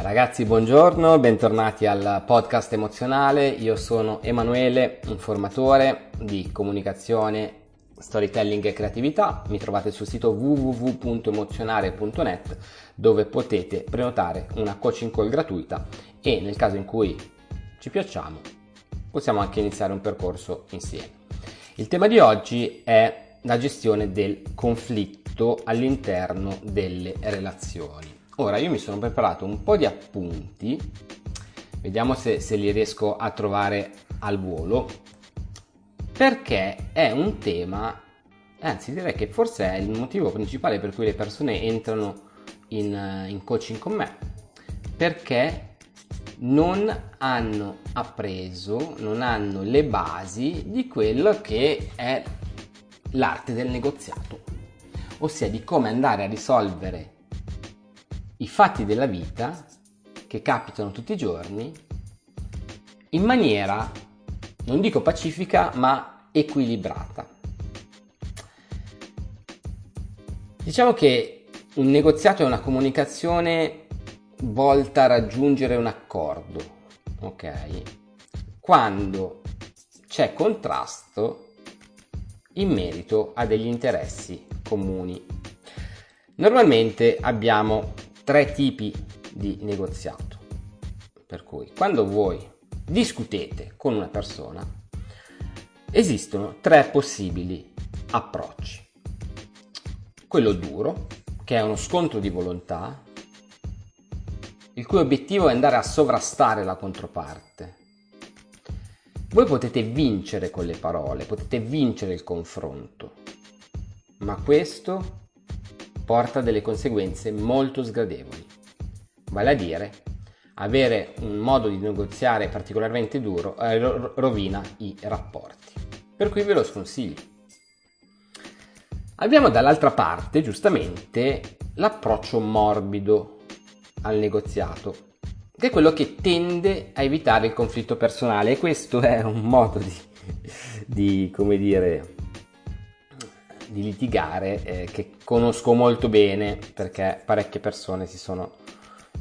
Ragazzi, buongiorno, bentornati al podcast emozionale. Io sono Emanuele, un formatore di comunicazione, storytelling e creatività. Mi trovate sul sito www.emozionare.net dove potete prenotare una coaching call gratuita e nel caso in cui ci piacciamo possiamo anche iniziare un percorso insieme. Il tema di oggi è la gestione del conflitto all'interno delle relazioni. Ora io mi sono preparato un po' di appunti, vediamo se, se li riesco a trovare al volo, perché è un tema, anzi direi che forse è il motivo principale per cui le persone entrano in, in coaching con me, perché non hanno appreso, non hanno le basi di quello che è l'arte del negoziato, ossia di come andare a risolvere i fatti della vita che capitano tutti i giorni in maniera, non dico pacifica, ma equilibrata. Diciamo che un negoziato è una comunicazione volta a raggiungere un accordo, ok? Quando c'è contrasto in merito a degli interessi comuni. Normalmente abbiamo tre tipi di negoziato. Per cui quando voi discutete con una persona, esistono tre possibili approcci. Quello duro, che è uno scontro di volontà, il cui obiettivo è andare a sovrastare la controparte. Voi potete vincere con le parole, potete vincere il confronto, ma questo porta delle conseguenze molto sgradevoli. Vale a dire, avere un modo di negoziare particolarmente duro eh, rovina i rapporti. Per cui ve lo sconsiglio. Abbiamo dall'altra parte, giustamente, l'approccio morbido al negoziato, che è quello che tende a evitare il conflitto personale e questo è un modo di, di come dire, di litigare eh, che conosco molto bene perché parecchie persone si sono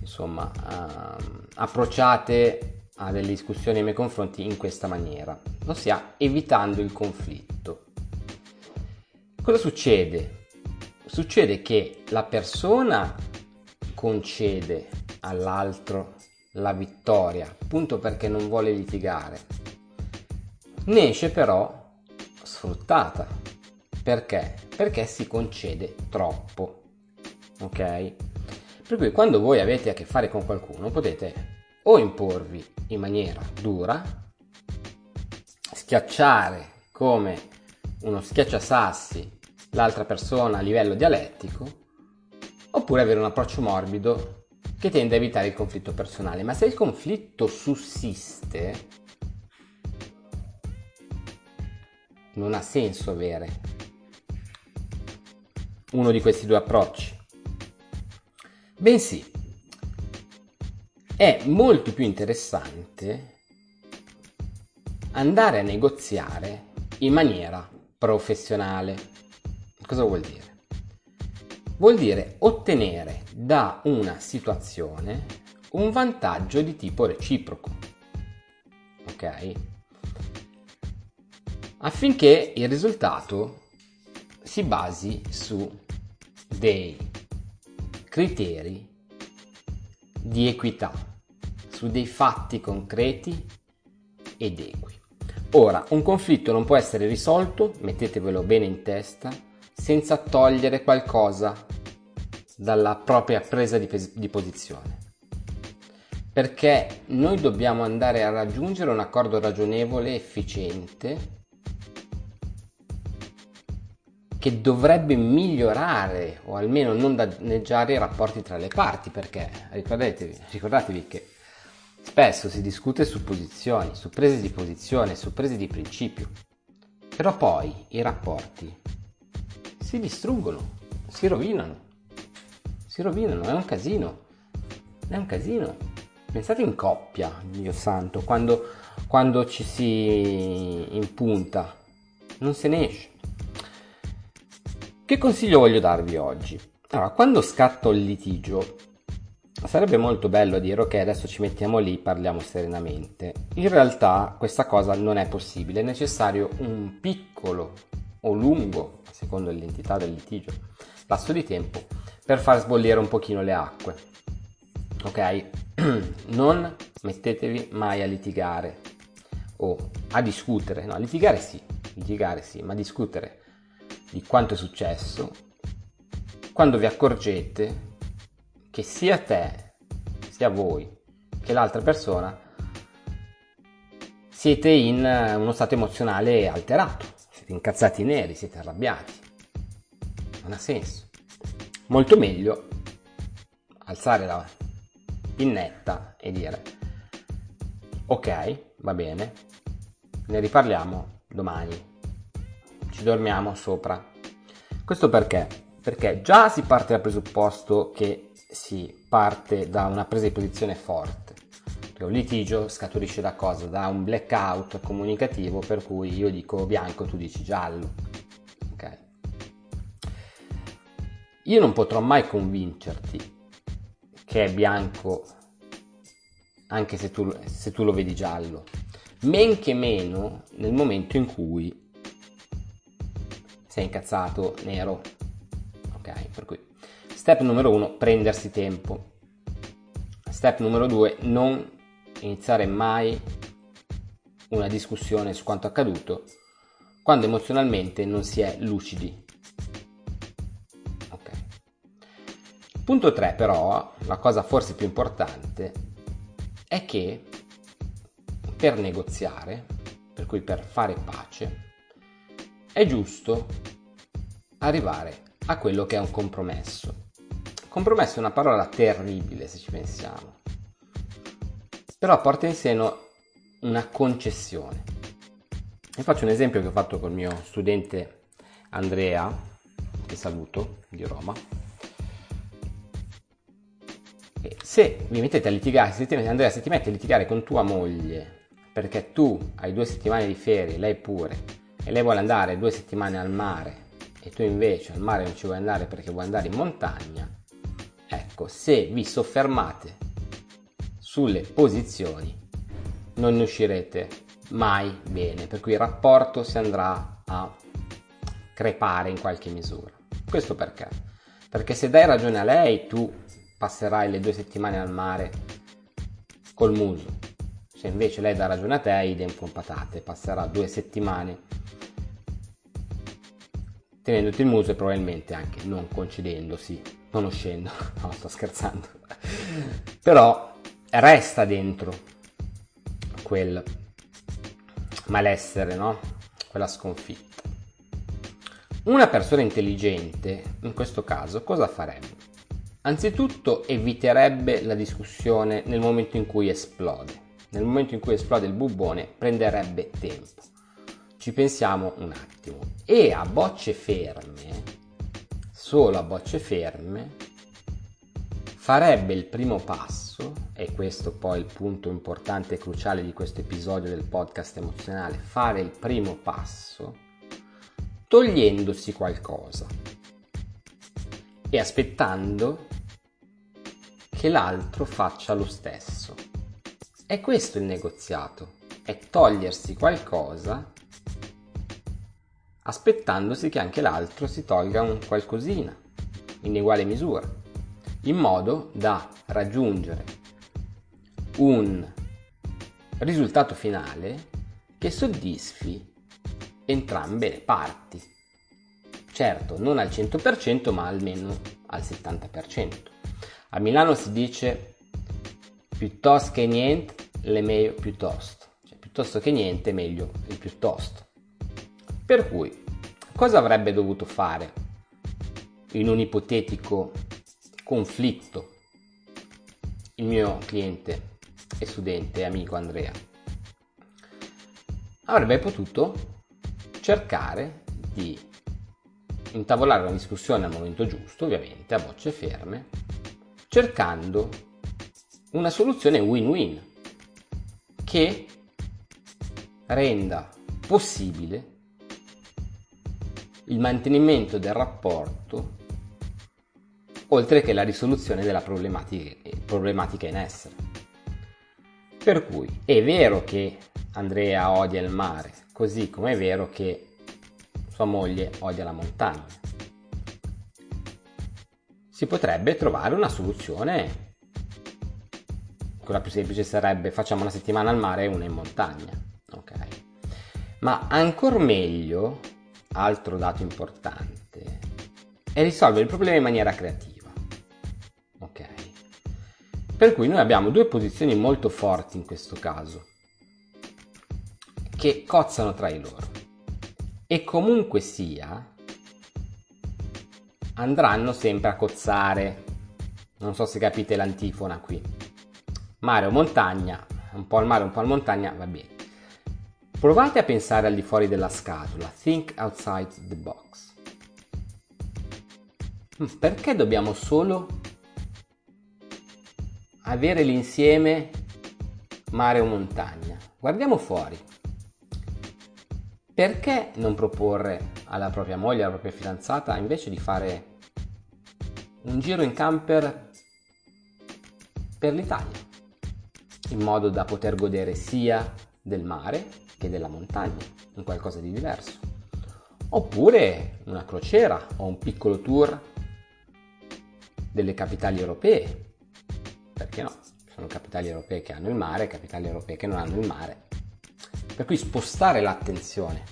insomma uh, approcciate a delle discussioni nei miei confronti in questa maniera, ossia evitando il conflitto. Cosa succede? Succede che la persona concede all'altro la vittoria, appunto perché non vuole litigare. Ne esce però sfruttata perché? Perché si concede troppo. Ok? Per cui quando voi avete a che fare con qualcuno potete o imporvi in maniera dura, schiacciare come uno schiacciasassi l'altra persona a livello dialettico, oppure avere un approccio morbido che tende a evitare il conflitto personale. Ma se il conflitto sussiste, non ha senso avere uno di questi due approcci. Bensì, è molto più interessante andare a negoziare in maniera professionale. Cosa vuol dire? Vuol dire ottenere da una situazione un vantaggio di tipo reciproco. Ok? Affinché il risultato si basi su dei criteri di equità, su dei fatti concreti ed equi. Ora, un conflitto non può essere risolto, mettetevelo bene in testa, senza togliere qualcosa dalla propria presa di, pes- di posizione. Perché noi dobbiamo andare a raggiungere un accordo ragionevole, efficiente, che dovrebbe migliorare o almeno non danneggiare i rapporti tra le parti, perché ricordatevi, ricordatevi che spesso si discute su posizioni, su prese di posizione, su prese di principio, però poi i rapporti si distruggono, si rovinano, si rovinano, è un casino, è un casino. Pensate in coppia, Dio santo, quando, quando ci si impunta, non se ne esce. Che consiglio voglio darvi oggi? Allora, quando scatta il litigio, sarebbe molto bello dire ok adesso ci mettiamo lì parliamo serenamente. In realtà questa cosa non è possibile è necessario un piccolo o lungo secondo dell'entità del litigio lasso di tempo per far sbollire un pochino le acque. Ok? Non mettetevi mai a litigare o a discutere. No litigare sì litigare sì ma discutere di quanto è successo quando vi accorgete che sia te, sia voi, che l'altra persona siete in uno stato emozionale alterato, siete incazzati neri, siete arrabbiati. Non ha senso. Molto meglio alzare la pinnetta e dire ok, va bene, ne riparliamo domani, ci dormiamo sopra. Questo perché? Perché già si parte dal presupposto che si parte da una presa di posizione forte. Perché un litigio scaturisce da cosa? Da un blackout comunicativo per cui io dico bianco, tu dici giallo. Ok? Io non potrò mai convincerti che è bianco anche se tu, se tu lo vedi giallo. Men che meno nel momento in cui sei incazzato nero. Ok? Per cui Step numero 1, prendersi tempo. Step numero 2, non iniziare mai una discussione su quanto accaduto quando emozionalmente non si è lucidi. Ok. Punto 3 però, la cosa forse più importante, è che per negoziare, per cui per fare pace, è giusto arrivare a quello che è un compromesso. Compromesso è una parola terribile se ci pensiamo, però porta in seno una concessione. Vi faccio un esempio che ho fatto col mio studente Andrea, che saluto, di Roma. Se vi mettete a litigare, se ti, Andrea, se ti metti a litigare con tua moglie perché tu hai due settimane di ferie, lei pure, e lei vuole andare due settimane al mare e tu invece al mare non ci vuoi andare perché vuoi andare in montagna, Ecco, se vi soffermate sulle posizioni non ne uscirete mai bene, per cui il rapporto si andrà a crepare in qualche misura. Questo perché? Perché se dai ragione a lei, tu passerai le due settimane al mare col muso. Se invece lei dà ragione a te, idem con patate, passerà due settimane tenendoti il muso e probabilmente anche non concidendosi conoscendo, no sto scherzando, però resta dentro quel malessere, no? Quella sconfitta. Una persona intelligente, in questo caso, cosa farebbe? Anzitutto eviterebbe la discussione nel momento in cui esplode. Nel momento in cui esplode il bubbone prenderebbe tempo. Ci pensiamo un attimo. E a bocce ferme solo a bocce ferme, farebbe il primo passo, e questo poi è il punto importante e cruciale di questo episodio del podcast emozionale, fare il primo passo togliendosi qualcosa e aspettando che l'altro faccia lo stesso. È questo il negoziato, è togliersi qualcosa aspettandosi che anche l'altro si tolga un qualcosina in uguale misura, in modo da raggiungere un risultato finale che soddisfi entrambe le parti. Certo, non al 100%, ma almeno al 70%. A Milano si dice piuttosto che niente, le meglio piuttosto. Cioè, piuttosto che niente, meglio il piuttosto. Per cui, cosa avrebbe dovuto fare in un ipotetico conflitto il mio cliente e studente e amico Andrea? Avrebbe potuto cercare di intavolare una discussione al momento giusto, ovviamente a bocce ferme, cercando una soluzione win-win che renda possibile il mantenimento del rapporto oltre che la risoluzione della problematica, problematica in essere. Per cui è vero che Andrea odia il mare, così come è vero che sua moglie odia la montagna. Si potrebbe trovare una soluzione. Quella più semplice sarebbe facciamo una settimana al mare e una in montagna. Ok. Ma ancora meglio, altro dato importante, è risolvere il problema in maniera creativa. Ok. Per cui noi abbiamo due posizioni molto forti in questo caso, che cozzano tra di loro. E comunque sia, andranno sempre a cozzare. Non so se capite l'antifona qui. Mare o montagna, un po' al mare, un po' al montagna, va bene. Provate a pensare al di fuori della scatola, think outside the box. Mm, perché dobbiamo solo avere l'insieme mare o montagna? Guardiamo fuori. Perché non proporre alla propria moglie, alla propria fidanzata, invece di fare un giro in camper per l'Italia, in modo da poter godere sia del mare che della montagna, in qualcosa di diverso. Oppure una crociera o un piccolo tour delle capitali europee. Perché no? Sono capitali europee che hanno il mare capitali europee che non hanno il mare. Per cui spostare l'attenzione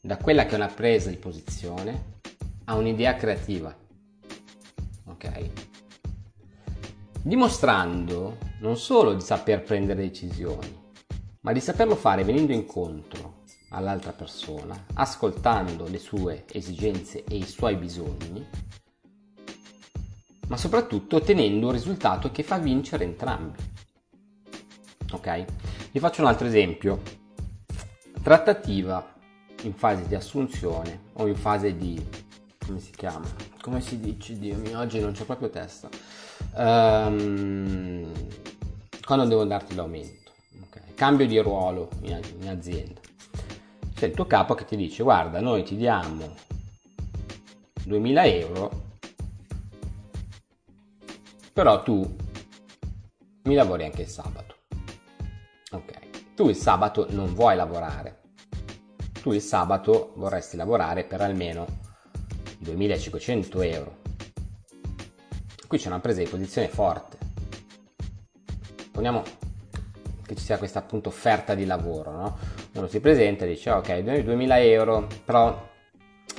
da quella che è una presa di posizione a un'idea creativa. Ok? Dimostrando non solo di saper prendere decisioni, ma di saperlo fare venendo incontro all'altra persona, ascoltando le sue esigenze e i suoi bisogni, ma soprattutto ottenendo un risultato che fa vincere entrambi. Ok? Vi faccio un altro esempio. Trattativa in fase di assunzione o in fase di... come si chiama? Come si dice? Dio mio, oggi non c'è proprio testa. Um, quando devo darti l'aumento. Cambio di ruolo in, in azienda. C'è il tuo capo che ti dice guarda noi ti diamo 2000 euro però tu mi lavori anche il sabato. Ok, tu il sabato non vuoi lavorare, tu il sabato vorresti lavorare per almeno 2500 euro. Qui c'è una presa di posizione forte. Poniamo che ci sia questa appunto offerta di lavoro, no? Uno si presenta e dice ok, 2000 euro, però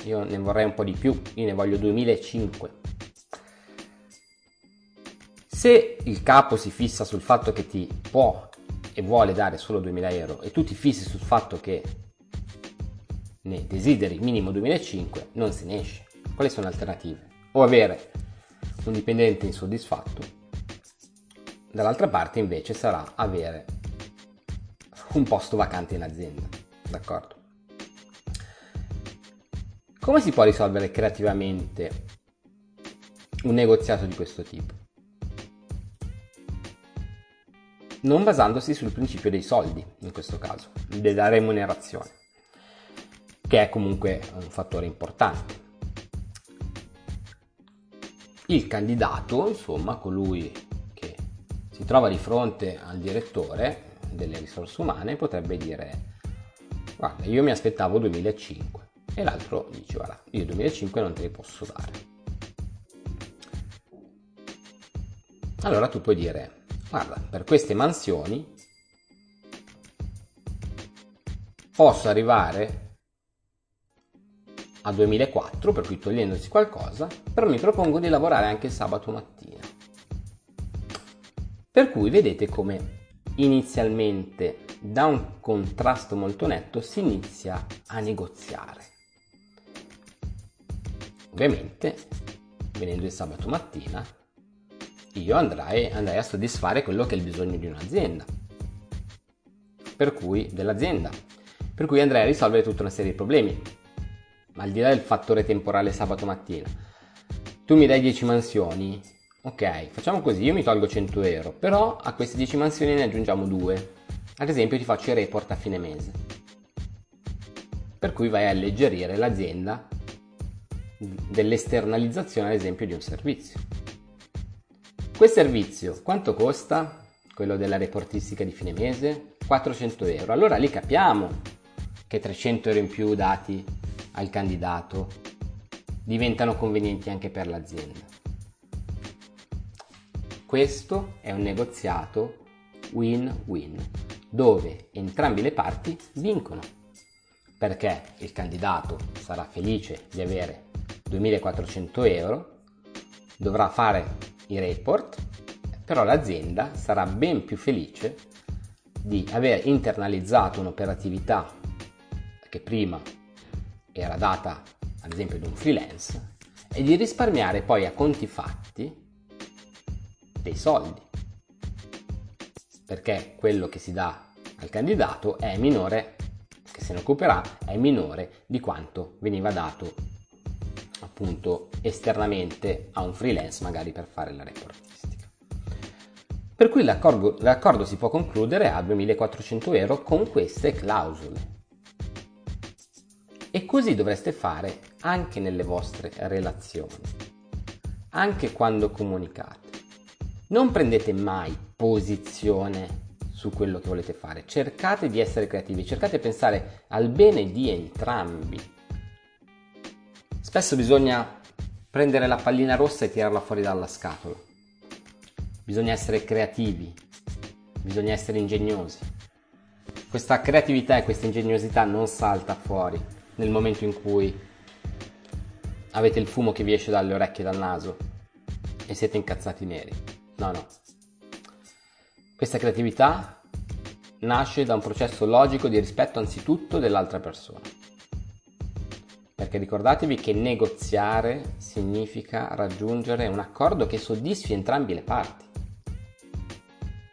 io ne vorrei un po' di più, io ne voglio 2500. Se il capo si fissa sul fatto che ti può e vuole dare solo 2000 euro e tu ti fissi sul fatto che ne desideri minimo 2005, non se ne esce. Quali sono le alternative? O avere un dipendente insoddisfatto, dall'altra parte invece sarà avere un posto vacante in azienda. D'accordo? Come si può risolvere creativamente un negoziato di questo tipo? non basandosi sul principio dei soldi, in questo caso, della remunerazione, che è comunque un fattore importante. Il candidato, insomma, colui che si trova di fronte al direttore delle risorse umane, potrebbe dire, guarda, io mi aspettavo 2005 e l'altro dice, guarda, io 2005 non te li posso dare. Allora tu puoi dire, Guarda, per queste mansioni posso arrivare a 2004, per cui togliendosi qualcosa, però mi propongo di lavorare anche il sabato mattina. Per cui vedete come inizialmente da un contrasto molto netto si inizia a negoziare. Ovviamente, venendo il sabato mattina, io andrei, andrei a soddisfare quello che è il bisogno di un'azienda, per cui dell'azienda, per cui andrei a risolvere tutta una serie di problemi, ma al di là del fattore temporale sabato mattina. Tu mi dai 10 mansioni, ok, facciamo così, io mi tolgo 100 euro, però a queste 10 mansioni ne aggiungiamo 2. Ad esempio ti faccio i report a fine mese. Per cui vai a alleggerire l'azienda dell'esternalizzazione ad esempio di un servizio. Quel servizio quanto costa? Quello della reportistica di fine mese? 400 euro. Allora lì capiamo che 300 euro in più dati al candidato diventano convenienti anche per l'azienda. Questo è un negoziato win-win, dove entrambe le parti vincono, perché il candidato sarà felice di avere 2400 euro, dovrà fare i report, però l'azienda sarà ben più felice di aver internalizzato un'operatività che prima era data ad esempio ad un freelance e di risparmiare poi a conti fatti dei soldi. Perché quello che si dà al candidato è minore che se ne occuperà è minore di quanto veniva dato appunto esternamente a un freelance magari per fare la reportistica. Per cui l'accordo, l'accordo si può concludere a 2400 euro con queste clausole. E così dovreste fare anche nelle vostre relazioni anche quando comunicate non prendete mai posizione su quello che volete fare, cercate di essere creativi, cercate di pensare al bene di entrambi. Spesso bisogna prendere la pallina rossa e tirarla fuori dalla scatola. Bisogna essere creativi, bisogna essere ingegnosi. Questa creatività e questa ingegnosità non salta fuori nel momento in cui avete il fumo che vi esce dalle orecchie e dal naso e siete incazzati neri. No, no. Questa creatività nasce da un processo logico di rispetto anzitutto dell'altra persona. Perché ricordatevi che negoziare significa raggiungere un accordo che soddisfi entrambi le parti.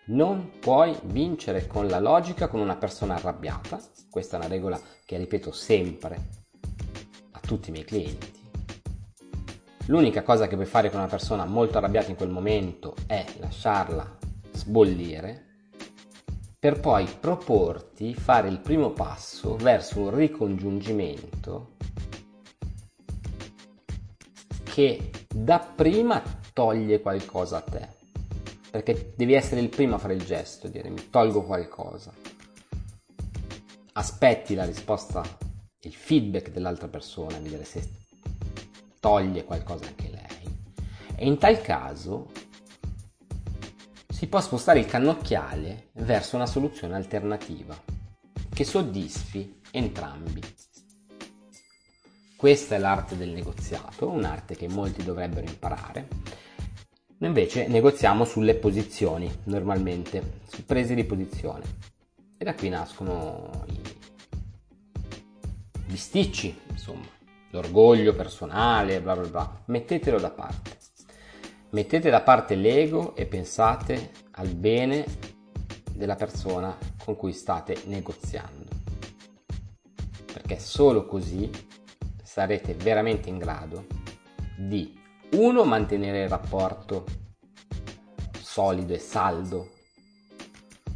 Non puoi vincere con la logica con una persona arrabbiata, questa è una regola che ripeto sempre a tutti i miei clienti L'unica cosa che puoi fare con una persona molto arrabbiata in quel momento è lasciarla sbollire per poi proporti fare il primo passo verso un ricongiungimento che dapprima toglie qualcosa a te. Perché devi essere il primo a fare il gesto dire mi tolgo qualcosa. Aspetti la risposta il feedback dell'altra persona vedere se toglie qualcosa anche lei. E in tal caso si può spostare il cannocchiale verso una soluzione alternativa che soddisfi entrambi. Questa è l'arte del negoziato, un'arte che molti dovrebbero imparare. Noi invece negoziamo sulle posizioni, normalmente, su prese di posizione. E da qui nascono i bisticci, insomma l'orgoglio personale, bla bla bla, mettetelo da parte. Mettete da parte l'ego e pensate al bene della persona con cui state negoziando. Perché solo così sarete veramente in grado di, uno, mantenere il rapporto solido e saldo,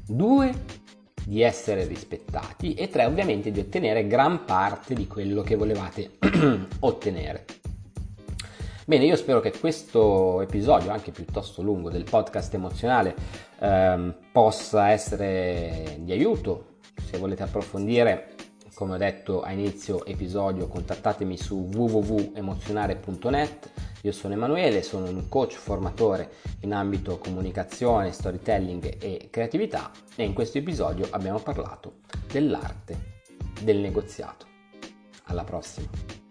due, di essere rispettati e tre ovviamente di ottenere gran parte di quello che volevate ottenere. Bene, io spero che questo episodio, anche piuttosto lungo, del podcast emozionale ehm, possa essere di aiuto. Se volete approfondire, come ho detto a inizio episodio, contattatemi su www.emozionare.net io sono Emanuele, sono un coach formatore in ambito comunicazione, storytelling e creatività e in questo episodio abbiamo parlato dell'arte del negoziato. Alla prossima!